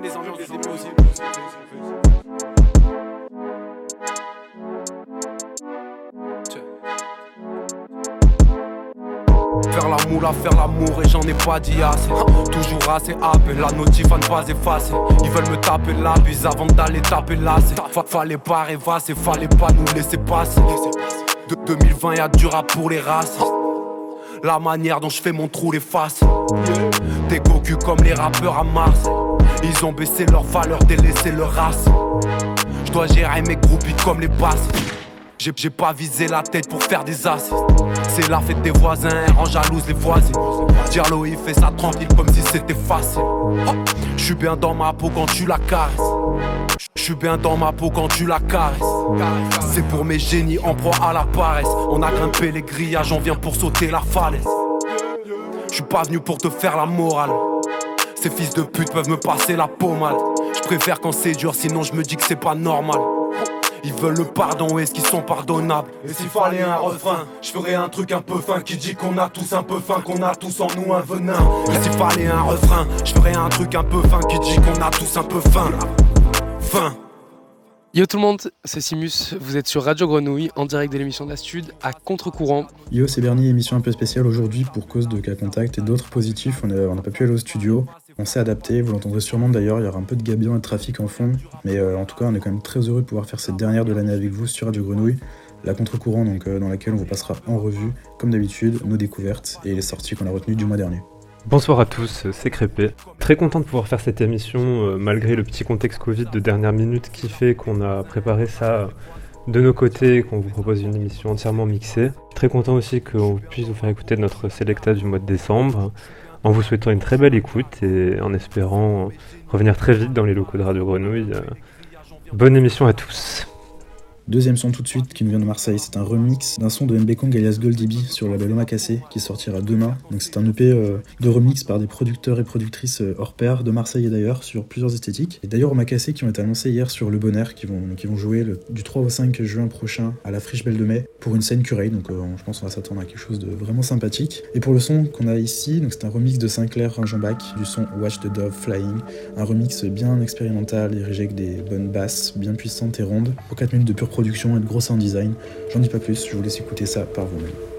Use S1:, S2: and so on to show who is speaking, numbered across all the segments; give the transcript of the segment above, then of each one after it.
S1: les ambiances. Faire la moula, faire l'amour et j'en ai pas dit assez. Toujours assez happé, la notif à ne pas effacer. Ils veulent me taper la bise avant d'aller taper là Fallait pas rêvasser, fallait pas nous laisser passer. De 2020 y'a du rap pour les races La manière dont je fais mon trou les faces. Des cocus comme les rappeurs à Mars Ils ont baissé leur valeur, délaissé leur race Je dois gérer mes groupies comme les basses j'ai pas visé la tête pour faire des as. C'est la fête des voisins, rend jalouse les voisins. Diallo il fait ça tranquille comme si c'était facile. Je suis bien dans ma peau quand tu la caresses. Je suis bien dans ma peau quand tu la caresses. C'est pour mes génies en proie à la paresse. On a grimpé les grillages, on vient pour sauter la falaise. Je pas venu pour te faire la morale. Ces fils de pute peuvent me passer la pommade. Je préfère quand c'est dur, sinon je me dis que c'est pas normal. Ils veulent le pardon, est-ce qu'ils sont pardonnables? Et s'il fallait un refrain, je ferais un truc un peu fin qui dit qu'on a tous un peu faim, qu'on a tous en nous un venin. Et s'il fallait un refrain, je ferais un truc un peu fin qui dit qu'on a tous un peu faim. Fin.
S2: Yo tout le monde, c'est Simus, vous êtes sur Radio Grenouille en direct de l'émission de la Stud à contre-courant.
S3: Yo c'est Bernie, émission un peu spéciale aujourd'hui pour cause de cas contact et d'autres positifs, on n'a pas pu aller au studio. On s'est adapté, vous l'entendrez sûrement d'ailleurs, il y aura un peu de gabion et de trafic en fond, mais euh, en tout cas on est quand même très heureux de pouvoir faire cette dernière de l'année avec vous sur Radio Grenouille, la contre-courant euh, dans laquelle on vous passera en revue, comme d'habitude, nos découvertes et les sorties qu'on a retenues du mois dernier.
S4: Bonsoir à tous, c'est Crépé. Très content de pouvoir faire cette émission euh, malgré le petit contexte Covid de dernière minute qui fait qu'on a préparé ça de nos côtés et qu'on vous propose une émission entièrement mixée. Très content aussi qu'on puisse vous faire écouter notre Selecta du mois de décembre en vous souhaitant une très belle écoute et en espérant revenir très vite dans les locaux de Radio Grenouille. Bonne émission à tous.
S3: Deuxième son tout de suite qui nous vient de Marseille, c'est un remix d'un son de MB Kong alias Goldibi sur le label Omakase qui sortira demain. Donc c'est un EP euh, de remix par des producteurs et productrices euh, hors pair de Marseille et d'ailleurs sur plusieurs esthétiques. Et d'ailleurs Omakase qui ont été annoncés hier sur Le Bonheur qui vont, qui vont jouer du 3 au 5 juin prochain à la Friche Belle de Mai pour une scène curée. Donc euh, je pense qu'on va s'attendre à quelque chose de vraiment sympathique. Et pour le son qu'on a ici, donc c'est un remix de Sinclair Ringenbach du son Watch the Dove Flying. Un remix bien expérimental dirigé avec des bonnes basses bien puissantes et rondes pour 4 minutes de pure production et de gros sound design. J'en dis pas plus, je vous laisse écouter ça par vous-même.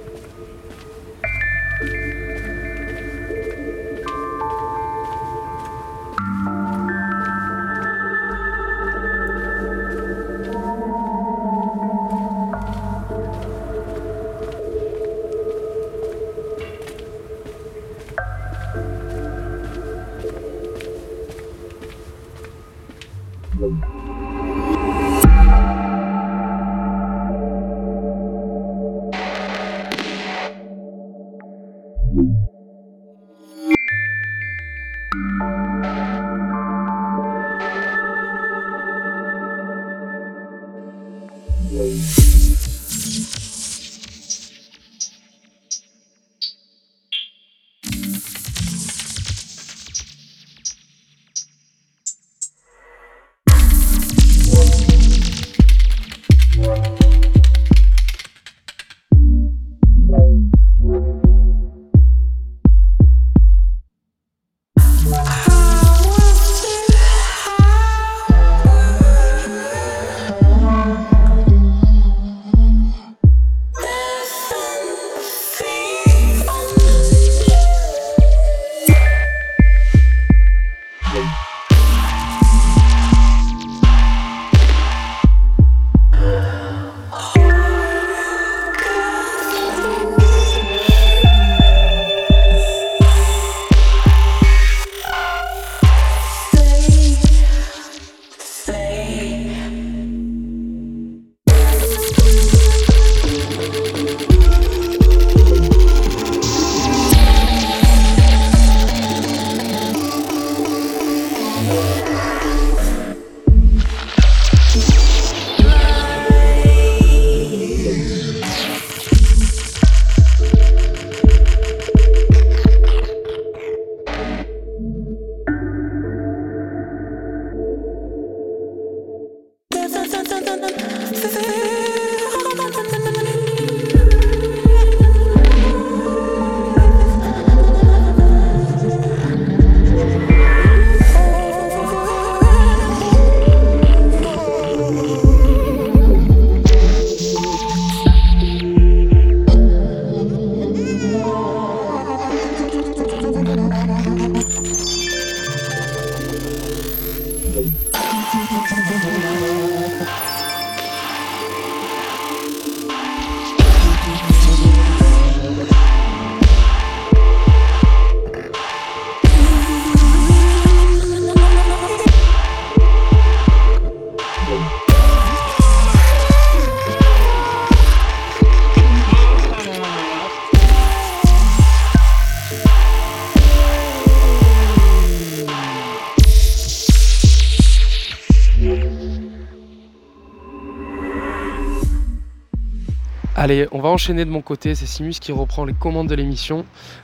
S2: Allez, on va enchaîner de mon côté. C'est Simus qui reprend les commandes de l'émission.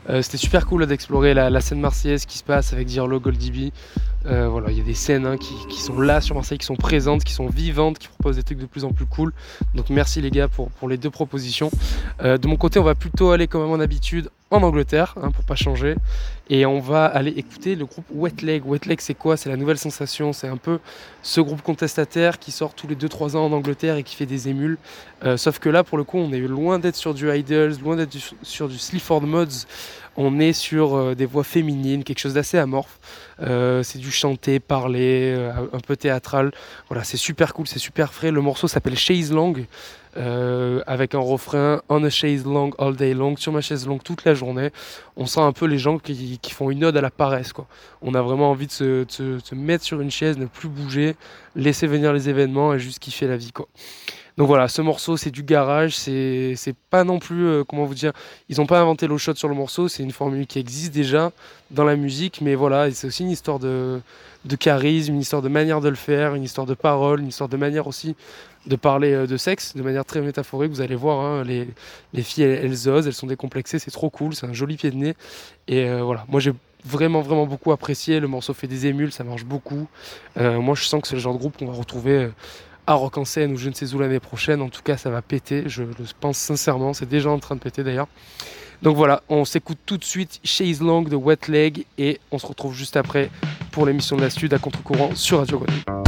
S2: Euh, c'était super cool d'explorer la, scène marseillaise qui se passe avec Dirlo Goldibi. Euh, voilà, il y a des scènes hein, qui, sont là sur Marseille, qui sont présentes, qui sont vivantes, qui proposent des trucs de plus en plus cool. Donc merci les gars pour, les deux propositions. Euh, de mon côté, on va plutôt aller comme à mon habitude en Angleterre, hein, pour pas changer. Et on va aller écouter le groupe Wet Leg. Wet Leg, c'est quoi? C'est la nouvelle sensation. C'est un peu ce groupe contestataire qui sort tous les 2-3 ans en Angleterre et qui fait des émules. Euh, sauf que là, pour le coup, on est loin d'être sur du Idols, loin d'être sur du Sleaford Mods. On est sur euh, des voix féminines, quelque chose d'assez amorphe. Euh, c'est du chanté, parler, un peu théâtral. Voilà, c'est super cool, c'est super frais. Le morceau s'appelle Chase Long. Euh, avec un refrain On a chaise long all day long, sur ma chaise longue toute la journée. On sent un peu les gens qui, font une ode à la paresse. Quoi. On a vraiment envie de se, mettre sur une chaise, ne plus bouger, laisser venir les événements et juste kiffer la vie. Donc voilà, ce morceau c'est du garage, c'est pas non plus, euh, comment vous dire, ils n'ont pas inventé l'eau shot sur le morceau, c'est une formule qui existe déjà dans la musique, mais voilà, c'est aussi une histoire de, de charisme, une histoire de manière de le faire, une histoire de parole, une histoire de manière aussi de parler euh, de sexe de manière très métaphorique. Vous allez voir, hein, les, filles, elles, osent, elles sont décomplexées, c'est trop cool, c'est un joli pied de nez. Et euh, voilà, moi j'ai vraiment, vraiment beaucoup apprécié. Le morceau fait des émules, ça marche beaucoup. Moi, je sens que c'est le genre de groupe qu'on va retrouver à Rock en scène ou je ne sais où l'année prochaine. En tout cas, ça va péter, je le pense sincèrement. C'est déjà en train de péter d'ailleurs. Donc voilà, on s'écoute tout de suite Chase Long de Wet Leg et on se retrouve juste après pour l'émission de la Sud à contre-courant sur Radio Grenouille.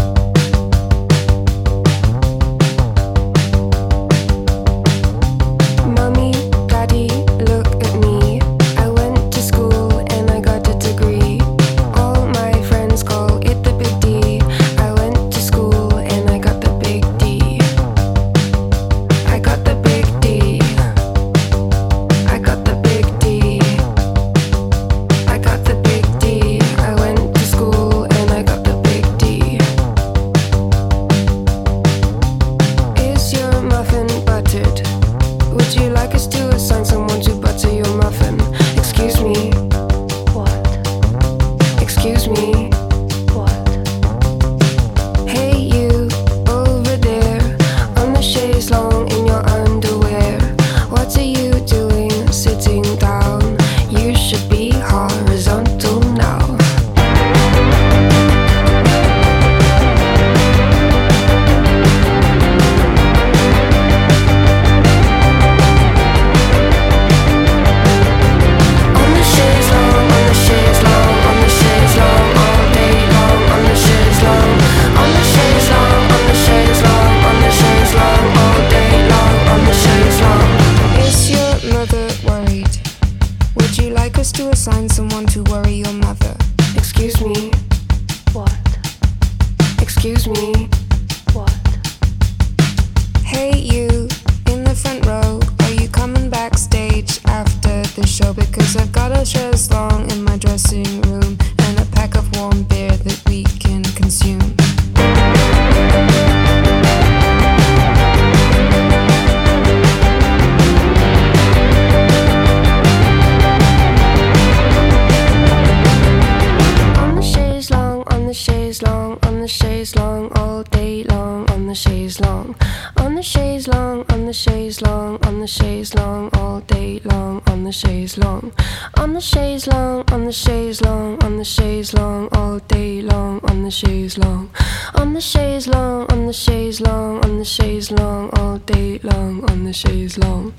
S5: the chaise long, on the chaise long, all day long, on the chaise long. On the chaise long, on the chaise long, on the chaise long, all day long, on the chaise long.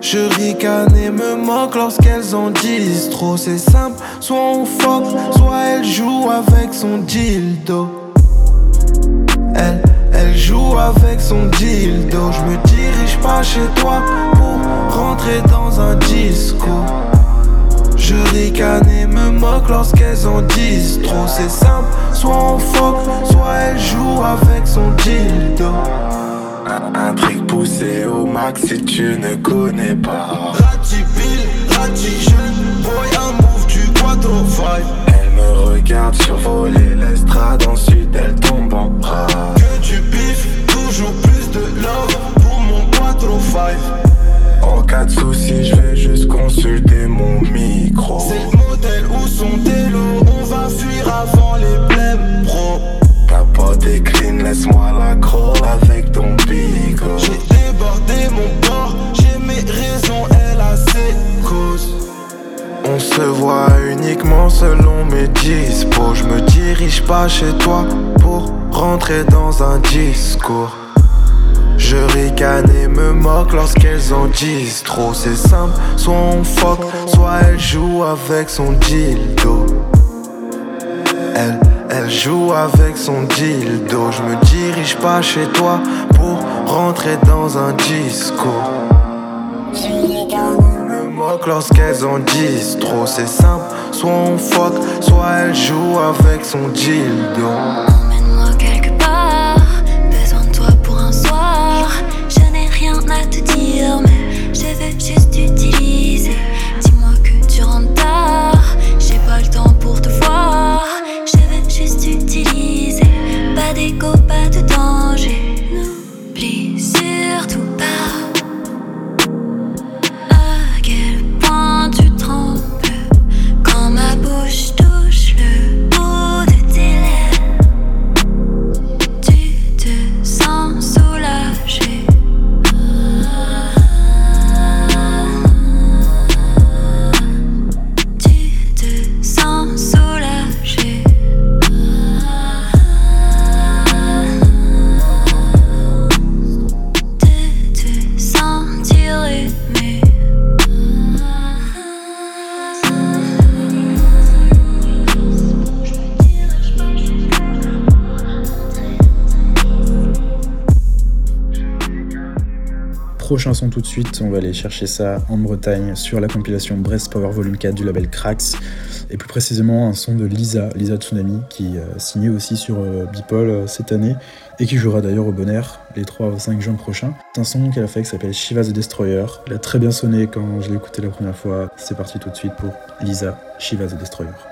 S6: Je ricane et me moque lorsqu'elles en disent trop. C'est simple, soit on fuck, soit elle joue avec son dildo. Elle, elle joue avec son dildo. Je me dirige pas chez toi pour rentrer dans un disco. Je ricane et me moque lorsqu'elles en disent trop. C'est simple, soit on fuck, soit elle joue avec son dildo. Un, truc poussé au max si tu ne connais pas. Rati Bill, Rati jeune, boy, un move du quattro 5. Elle me regarde survoler l'estrade, ensuite elle tombe en bras. Que tu biffes, toujours plus de love pour mon quattro 5. En cas de soucis, je vais juste consulter mon micro. C'est le modèle ou son délo, on va fuir avant les blèmes pro. Clean, laisse-moi l'accro avec ton bigot. J'ai débordé mon corps, j'ai mes raisons, elle a ses causes. On se voit uniquement selon mes dispos. Je me dirige pas chez toi pour rentrer dans un discours. Je ricane et me moque lorsqu'elles en disent trop. C'est simple, soit on fuck, soit elle joue avec son dildo. Elle elle joue avec son dildo. Je me dirige pas chez toi pour rentrer dans un disco. me moque lorsqu'elles en disent trop. C'est simple, soit on fuck, soit elle joue avec son dildo.
S3: Prochain son tout de suite, on va aller chercher ça en Bretagne sur la compilation Brest Power Volume 4 du label Krax. Et plus précisément un son de Lisa, Lisa Tsunami, qui a signé aussi sur euh, Bipol euh, cette année et qui jouera d'ailleurs au Bon Air les 3 ou 5 juin prochains. C'est un son qu'elle a fait qui s'appelle Shiva the Destroyer. Il a très bien sonné quand je l'ai écouté la première fois. C'est parti tout de suite pour Lisa, Shiva the Destroyer.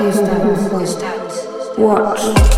S7: That?
S2: That? Watch.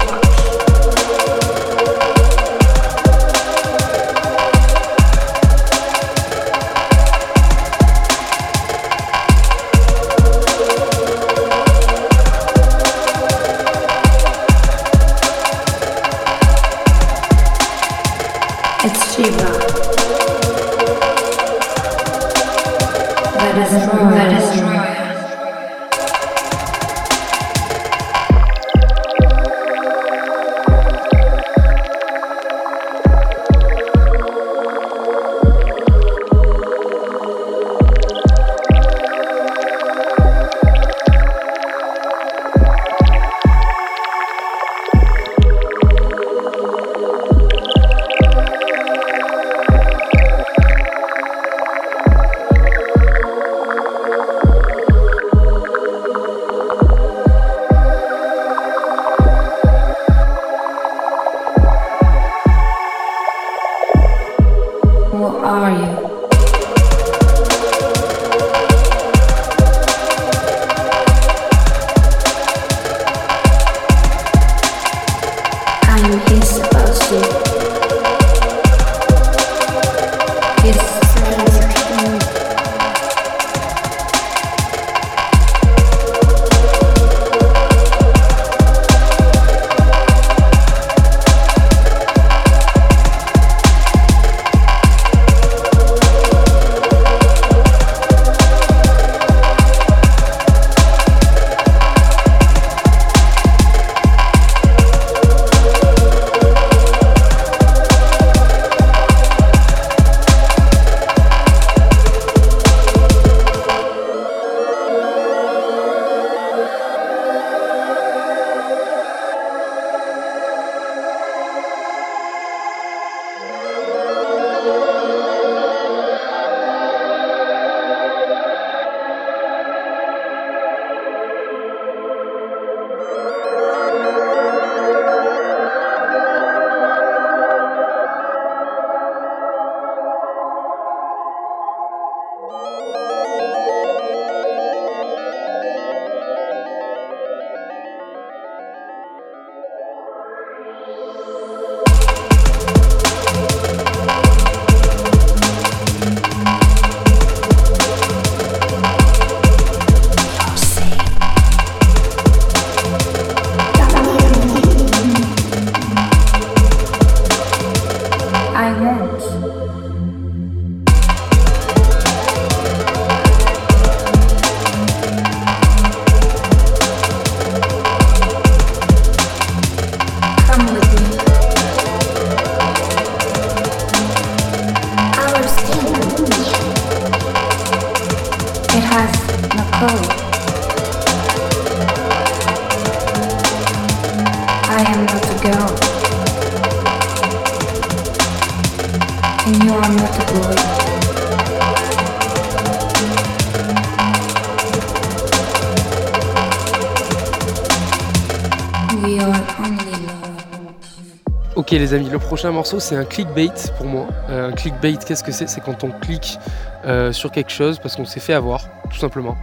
S2: Le prochain morceau c'est un clickbait pour moi. Euh, un clickbait, qu'est-ce que c'est? C'est quand on clique euh, sur quelque chose parce qu'on s'est fait avoir, tout simplement.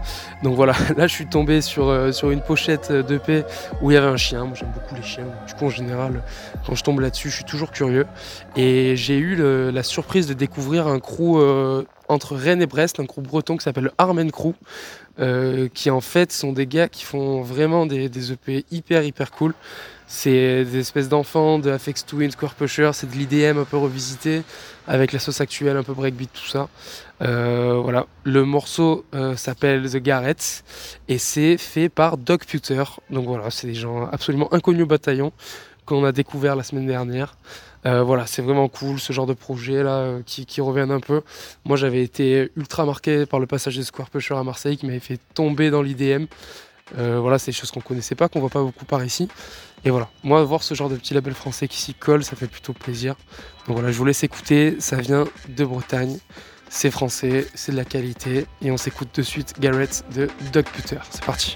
S2: Donc voilà, là je suis tombé sur, euh, sur une pochette d'EP où il y avait un chien. Moi j'aime beaucoup les chiens. Du coup en général, quand je tombe là-dessus, je suis toujours curieux. Et j'ai eu la surprise de découvrir un crew entre Rennes et Brest, un crew breton qui s'appelle Armen Crew. qui en fait sont des gars qui font vraiment des, des EP hyper hyper cool. C'est des espèces d'enfants de Afex Twin, Square Pusher, c'est de l'IDM un peu revisité avec la sauce actuelle, un peu breakbeat, tout ça. Euh, voilà, le morceau euh, s'appelle The Garrett et c'est fait par Doc Puter. Donc voilà, c'est des gens absolument inconnus au bataillon qu'on a découvert la semaine dernière. Euh, voilà, c'est vraiment cool ce genre de projet là qui, qui reviennent un peu. Moi j'avais été ultra marqué par le passage de Square Pusher à Marseille qui m'avait fait tomber dans l'IDM. voilà, c'est des choses qu'on connaissait pas, qu'on voit pas beaucoup par ici. Et voilà, moi voir ce genre de petit label français qui s'y colle, ça fait plutôt plaisir. Donc voilà, je vous laisse écouter, ça vient de Bretagne, c'est français, c'est de la qualité, et on s'écoute de suite Garrett de Doug Putter. C'est parti.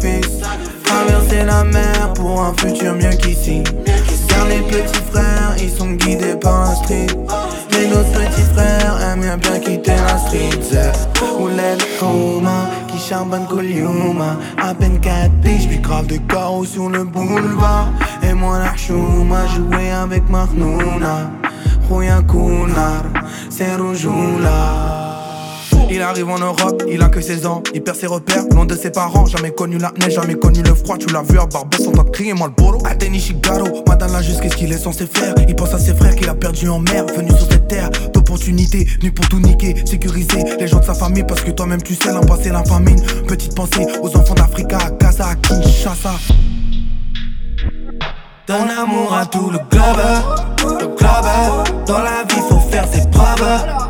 S8: Traverser la mer pour un futur mieux qu'ici. Car les petits frères, ils sont guidés par la street. Mais nos petits frères aiment bien quitter la street. Roulette coma, qui charbonne Kolyuma. À peine 4 piges, puis grave de carreaux sur le boulevard. Et moi, la chouma, joué avec Marnouna. Rouya Kunar, c'est Roujoula. Il arrive en Europe, il a que 16 ans, il perd ses repères, loin de ses parents, jamais connu la neige, jamais connu le froid, tu l'as vu à Barbès en train de crier moi le bolo. Ateni Shigaro, Madame juste qu'est-ce qu'il est censé faire Il pense à ses frères qu'il a perdu en mer, venu sur cette terre d'opportunités, venu pour tout niquer, sécuriser les gens de sa famille parce que toi-même tu sais l'impassé, la famine. Petite pensée aux enfants d'Africa, à à Kinshasa. Donne l'amour à tout le globe, le globe. Dans la vie, faut faire ses preuves,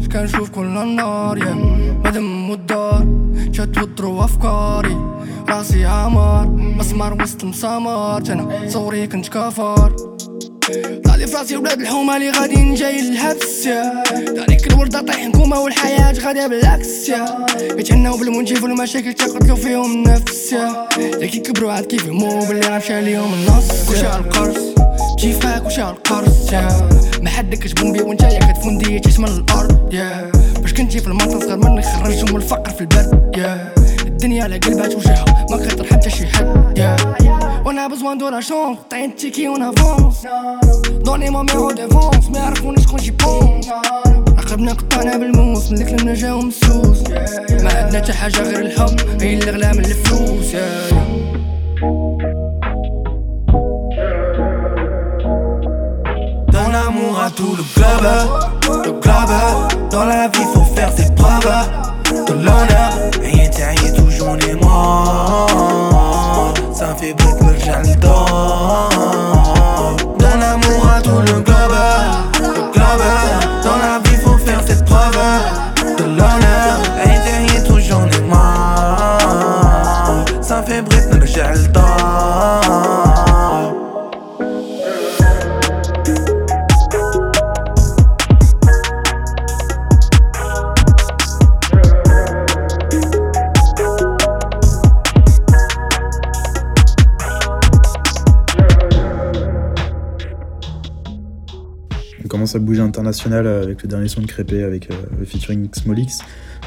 S7: اش كنشوف كل النار يا. مدم والدار. كتوترو أفكاري. راسي عمر مسمار وسط المسامر أنا صوري كنت كافر طالي فراسي ولاد الحومة اللي غاديين جاي للحبس يا. داريك الوردة طايح نكومة والحياة غادية بالعكس يا. كيتهناو بالمنجيف والمشاكل تقتلو فيهم النفس يا. كي كبروا عاد كيفهمو بلي راه مشى ليهم النص على القرص. كيفاك وش على القرص يا. ما حد كتبون بيا وانت يا كتفوندي تحت من الأرض. يا باش كنتي في المنطقة صغير منك خرجتهم من الفقر في البرد يا الدنيا على قلبها توجعها ما خاطر حتى شي حد يا وأنا بزوان دو لا شونس طاين تيكي اون افونس دوني مو ميرو ديفونس ما يعرفوني شكون جي بونس رقبنا قطعنا بالموس من الكلام نجاو مسوس ما عندنا حتى حاجة غير الحب هي اللي غلا من الفلوس. يا
S8: Donne l'amour à tout le globe, le globe. Dans la vie, faut faire ses preuves, de l'honneur. Et est toujours les moi. Ça fait beaucoup que j'adore. Donne l'amour à tout le globe, le globe.
S3: Commence à bouger international avec le dernier son de Crépé avec euh, le featuring Smolix.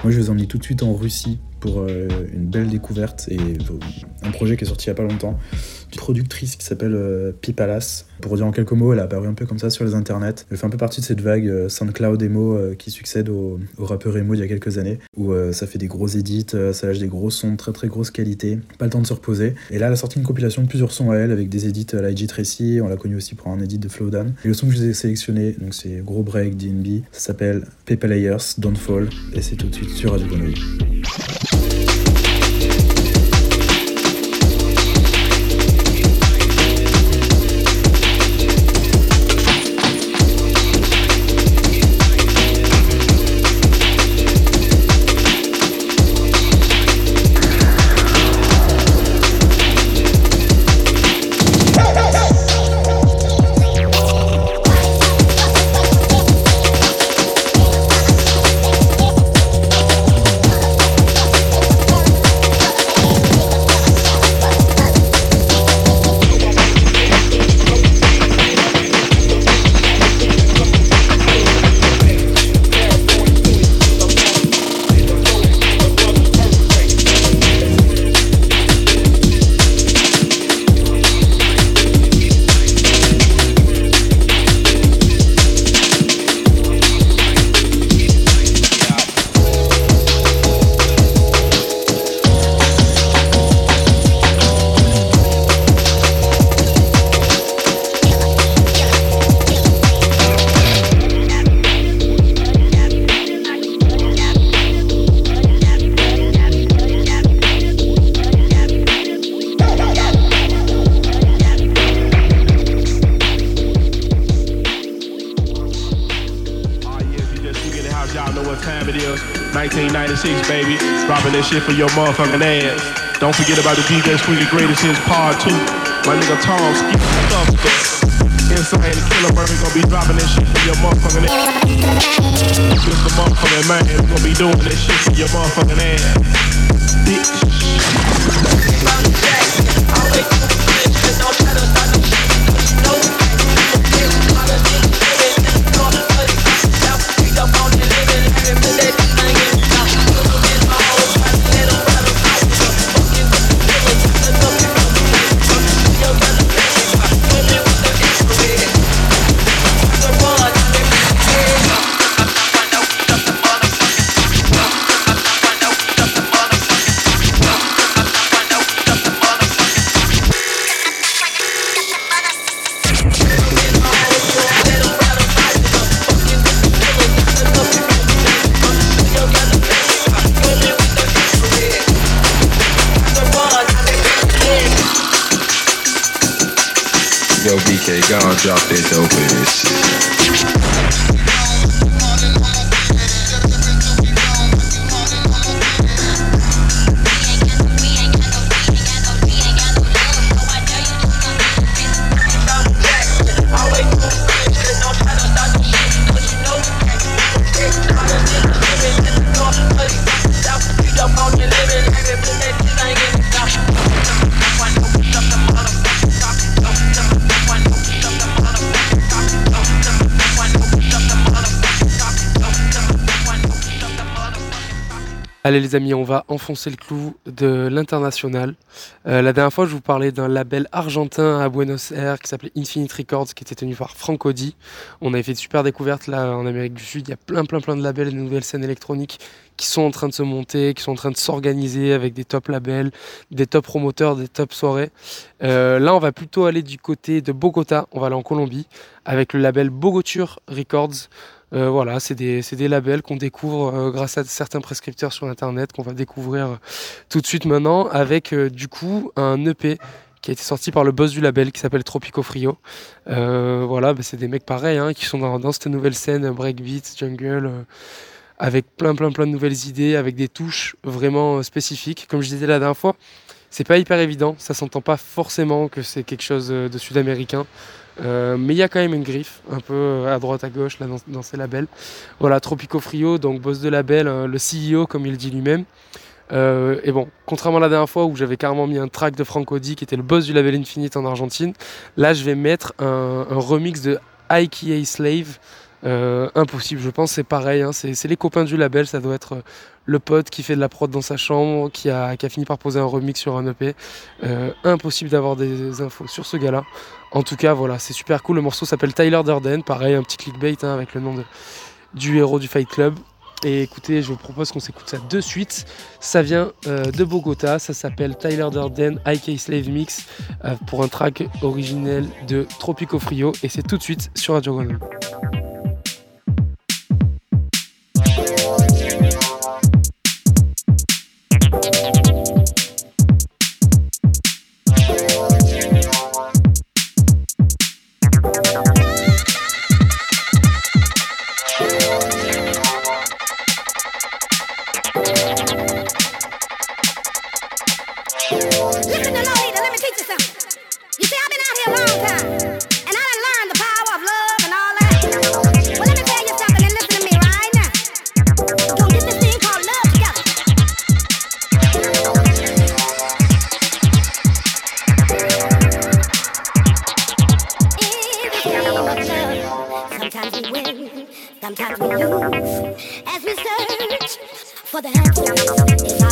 S3: Moi, je vous emmener tout de suite en Russie pour euh, une belle découverte et euh, un projet qui est sorti il y a pas longtemps. Productrice qui s'appelle euh, Pipalas. Pour dire en quelques mots, elle a apparu un peu comme ça sur les internets. Elle fait un peu partie de cette vague euh, SoundCloud emo euh, qui succède au, rappeur emo d'il y a quelques années, où ça fait des gros edits, euh, ça lâche des gros sons de très très grosse qualité, pas le temps de se reposer. Et là, elle a sorti une compilation de plusieurs sons à elle avec des edits à la Tracy, on l'a connu aussi pour un edit de Flowdown. Et le son que je vous ai sélectionné, donc c'est Gros Break DNB, ça s'appelle Paper Layers, Don't Fall, et c'est tout de suite sur Radio Grenouille.
S9: Shit for your motherfucking ass. Don't forget about the DJ Squeaky Greatest Hits Part 2. My nigga Tom Ski Insane the Killer Murphy gonna be dropping that shit for your motherfucking ass. Just the motherfucking man, we gonna be doing this shit for your motherfucking ass. Bitch.
S2: Allez les amis, on va enfoncer le clou de l'international. Euh, la dernière fois, je vous parlais d'un label argentin à Buenos Aires qui s'appelait Infinite Records, qui était tenu par Franco Di. On avait fait de super découvertes là en Amérique du Sud. Il y a plein plein plein de labels, de nouvelles scènes électroniques qui sont en train de se monter, qui sont en train de s'organiser avec des top labels, des top promoteurs, des top soirées. Euh, là, on va plutôt aller du côté de Bogota, on va aller en Colombie, avec le label Bogoture Records. Euh, voilà, c'est des, labels qu'on découvre euh, grâce à certains prescripteurs sur Internet, qu'on va découvrir euh, tout de suite maintenant, avec du coup un EP qui a été sorti par le boss du label qui s'appelle Tropico Frio. Voilà, bah, c'est des mecs pareils hein, qui sont dans, cette nouvelle scène breakbeat, jungle, avec plein plein plein de nouvelles idées, avec des touches vraiment spécifiques. Comme je disais la dernière fois, c'est pas hyper évident, ça s'entend pas forcément que c'est quelque chose de sud-américain. Euh, mais il y a quand même une griffe, un peu euh, à droite à gauche là, dans, ces labels. Voilà, Tropico Frio, donc boss de label, euh, le CEO comme il dit lui-même. Euh, et bon, contrairement à la dernière fois où j'avais carrément mis un track de Franco Di qui était le boss du label Infinite en Argentine, là je vais mettre un, remix de IKA Slave. Impossible, je pense c'est pareil, hein, c'est les copains du label, ça doit être le pote qui fait de la prod dans sa chambre, qui a, fini par poser un remix sur un EP. Euh, impossible d'avoir des infos sur ce gars-là. En tout cas, voilà, c'est super cool. Le morceau s'appelle Tyler Durden, pareil, un petit clickbait hein, avec le nom du héros du Fight Club. Et écoutez, je vous propose qu'on s'écoute ça de suite. Ça vient euh, de Bogota, ça s'appelle Tyler Durden IK Slave Mix euh, pour un track originel de Tropico Frio et c'est tout de suite sur Radio.
S10: As we search for the answer,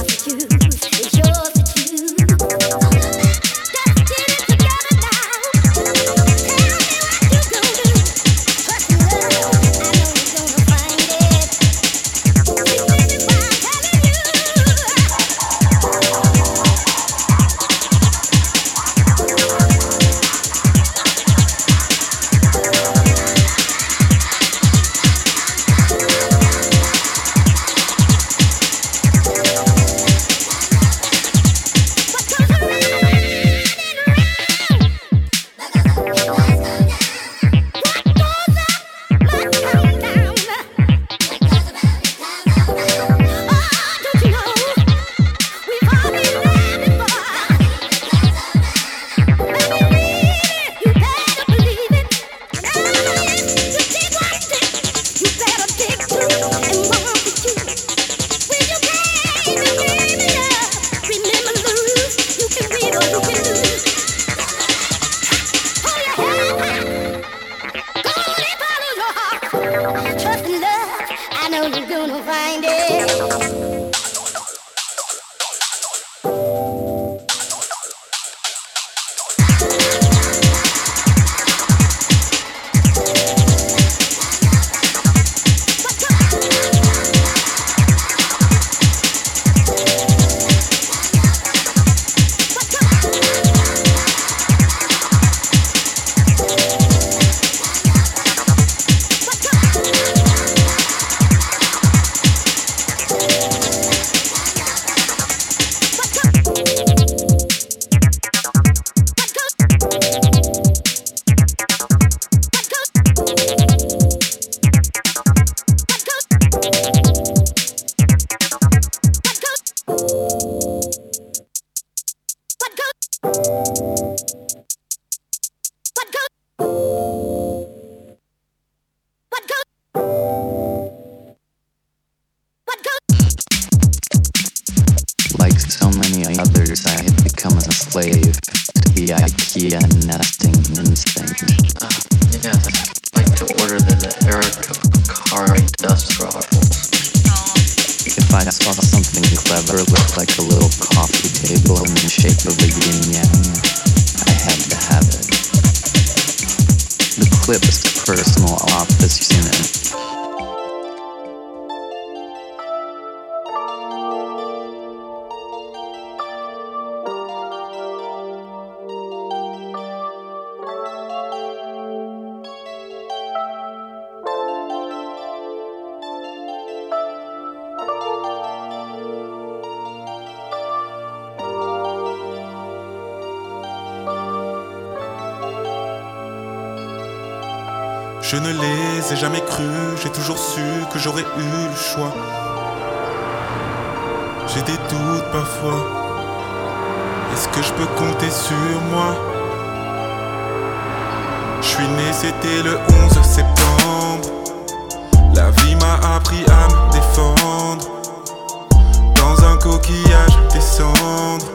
S11: descendre.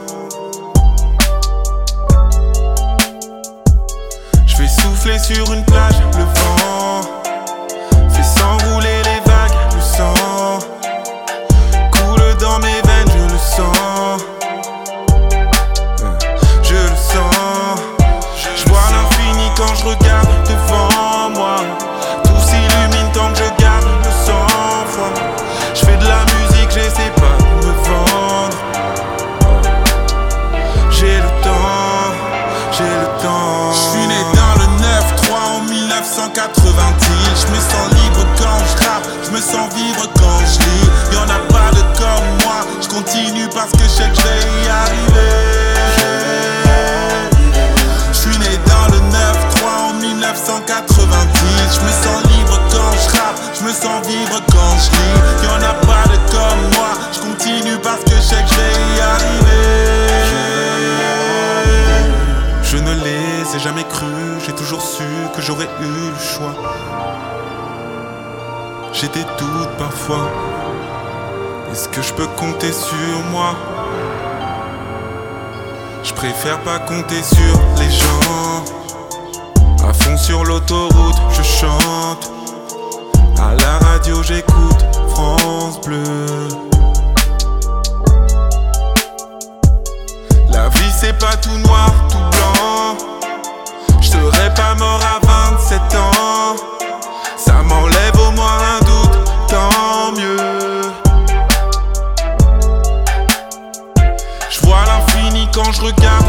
S11: Je vais souffler sur une plage, le vent quand je a pas de comme moi, je continue parce que je sais que je vais y arriver. Je ne les ai jamais crus, j'ai toujours su que j'aurais eu le choix. J'ai des doutes parfois. Est-ce que je peux compter sur moi? Je préfère pas compter sur les gens. À fond sur l'autoroute, je chante. À la radio, j'écoute France Bleu. La vie, c'est pas tout noir, tout blanc. Je serais pas mort à 27 ans. Ça m'enlève au moins un doute, tant mieux. Je vois l'infini quand je regarde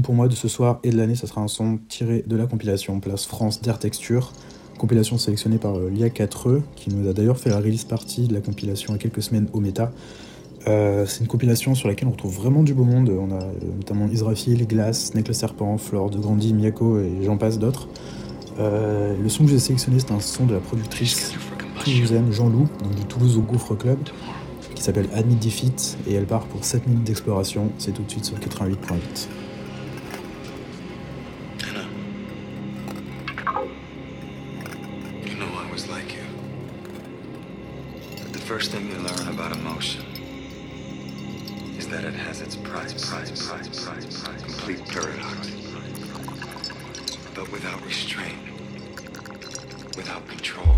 S3: pour moi de ce soir et de l'année, ça sera un son tiré de la compilation Place France d'Air Texture, compilation sélectionnée par euh, Lia4E, qui nous a d'ailleurs fait la release partie de la compilation il y a quelques semaines au Meta. Euh, c'est une compilation sur laquelle on retrouve vraiment du beau monde. On a euh, notamment Israfil, Glass, le Serpent, Flore de Grandi, Miyako et j'en passe d'autres. Le son que j'ai sélectionné, c'est un son de la productrice toulousaine Jean Loup, donc du Toulouse au Gouffre Club, qui s'appelle Admit Defeat et elle part pour 7 minutes d'exploration. C'est tout de suite sur 88.8.
S12: first thing you learn about emotion is that it has its price, price, price, price, price, complete paradox. but without restraint, without control.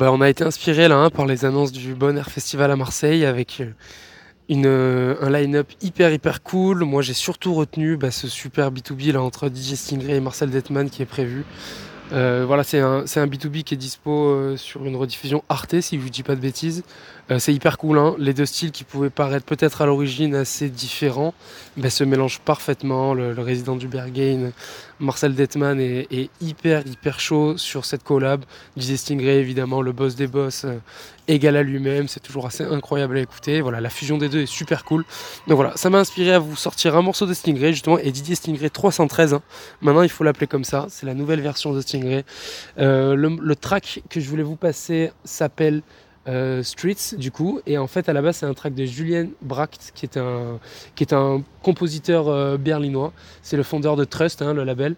S2: Ben, on a été inspiré là hein, par les annonces du Bon Air Festival à Marseille avec euh, une, euh, un line-up hyper hyper cool. Moi j'ai surtout retenu bah, ce super B2B là, entre DJ Stingray et Marcel Detman qui est prévu. Euh, voilà, c'est un, un B2B qui est dispo sur une rediffusion Arte, si je ne dis pas de bêtises. C'est hyper cool, hein. les deux styles qui pouvaient paraître peut-être à l'origine assez différents, bah, se mélangent parfaitement. Le, le résident du Marcel Detman, est, hyper hyper chaud sur cette collab. DJ Stingray, évidemment, le boss des boss, euh, égal à lui-même, c'est toujours assez incroyable à écouter. Voilà, la fusion des deux est super cool. Donc voilà, ça m'a inspiré à vous sortir un morceau de Stingray, justement, et Didier Stingray 313. hein. Maintenant, il faut l'appeler comme ça, c'est la nouvelle version de Stingray. Euh, le track que je voulais vous passer s'appelle euh, Streets du coup. Et en fait à la base c'est un track de Julien Bracht qui est un, qui est un compositeur euh, berlinois. C'est le fondeur de Trust hein, le label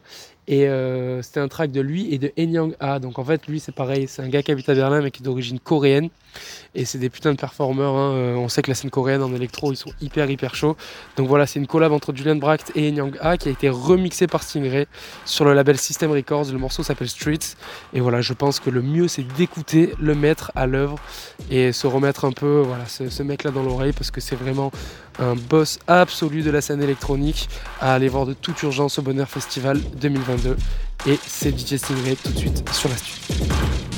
S2: et euh, c'était un track de lui et de Enyang A donc en fait lui c'est pareil. C'est un gars qui habite à Berlin mais qui est d'origine coréenne. Et c'est des putains de performeurs hein. Euh, on sait que la scène coréenne en électro ils sont hyper hyper chauds. Donc voilà c'est une collab entre Julian Bracht et Enyang A qui a été remixée par Stingray sur le label System Records. Le morceau s'appelle Streets. Et voilà je pense que le mieux c'est d'écouter le maître à l'œuvre et se remettre un peu voilà ce, ce mec là dans l'oreille parce que c'est vraiment un boss absolu de la scène électronique. À aller voir de toute urgence au Bonheur Festival 2022 et c'est DJ Stingray tout de suite sur la suite.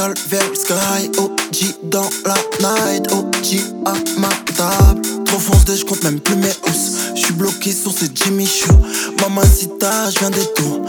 S6: Escale vers sky. OG dans la night, OG à ma table. Trop foncé, je compte même plus mes housses. J'suis bloqué sur ces Jimmy Choo. Mamacita, j'viens des tours.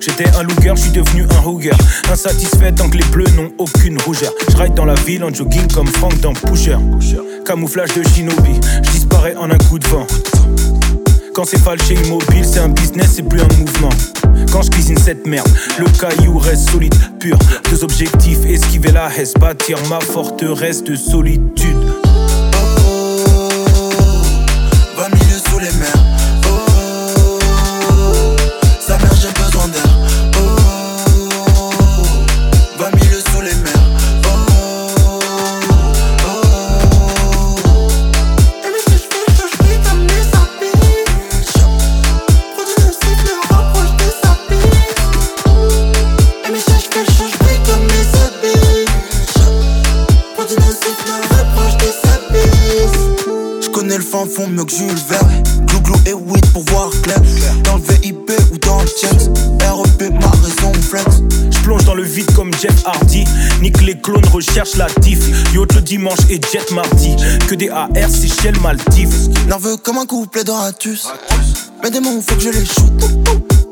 S13: J'étais un looker, je suis devenu un hooger. Insatisfait tant que les bleus n'ont aucune rougeur. Je ride dans la ville en jogging comme Frank dans Pusher. Camouflage de shinobi, je disparais en un coup de vent. Quand c'est falché immobile, c'est un business, c'est plus un mouvement. Quand je cuisine cette merde, le caillou reste solide, pur. Deux objectifs, esquiver la haisse, bâtir ma forteresse de solitude. Dimanche et jet mardi. Que des AR, Seychelles, Maldives.
S6: Nerveux comme un couplet de ratus. Mais des mots, faut que je les shoot.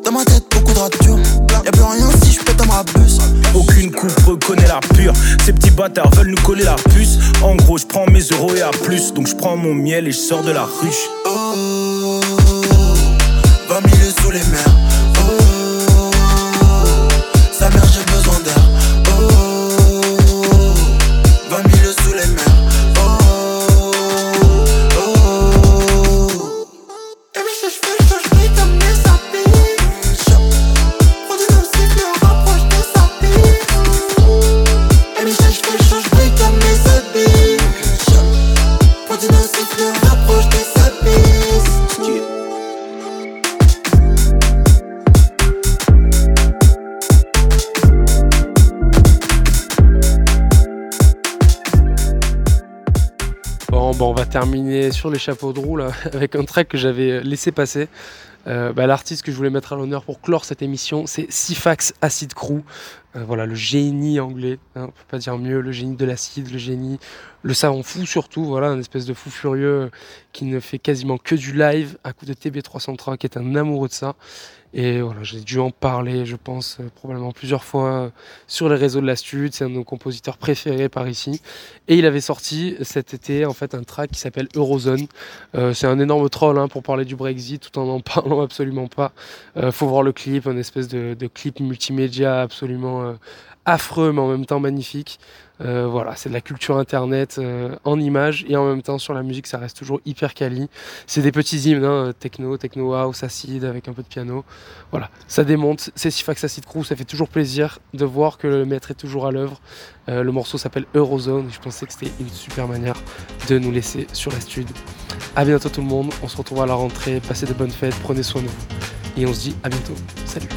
S6: Dans ma tête, beaucoup de ratures. Y'a plus rien si je pète un bus.
S13: Aucune coupe reconnaît la pure. Ces petits bâtards veulent nous coller la puce. En gros, je prends mes euros et à plus. Donc je prends mon miel et je sors de la ruche.
S6: Oh, 20 milieux sous les mers.
S2: Terminer sur les chapeaux de roue avec un track que j'avais laissé passer. Euh, bah, L'artiste que je voulais mettre à l'honneur pour clore cette émission, c'est Sifax Acid Crew. Euh, voilà, le génie anglais, hein, on peut pas dire mieux, le génie de l'acide, le génie, le savant fou surtout, voilà, un espèce de fou furieux euh, qui ne fait quasiment que du live à coup de TB303, qui est un amoureux de ça. Et voilà, j'ai dû en parler, je pense, euh, probablement plusieurs fois sur les réseaux de la Stud. C'est un de nos compositeurs préférés par ici. Et il avait sorti cet été, en fait, un track qui s'appelle Eurozone. C'est un énorme troll hein, pour parler du Brexit tout en n'en parlant absolument pas. Faut voir le clip, un espèce de clip multimédia absolument euh, affreux, mais en même temps magnifique. Euh, voilà, c'est de la culture internet euh, en images et en même temps sur la musique, ça reste toujours hyper quali. C'est des petits hymnes, hein, techno, techno house, acide avec un peu de piano. Voilà, ça démonte. C'est Sifax Acid Crew, ça fait toujours plaisir de voir que le maître est toujours à l'œuvre. Le morceau s'appelle Eurozone. Je pensais que c'était une super manière de nous laisser sur la stud. À bientôt tout le monde. On se retrouve à la rentrée. Passez de bonnes fêtes. Prenez soin de vous. Et on se dit à bientôt. Salut.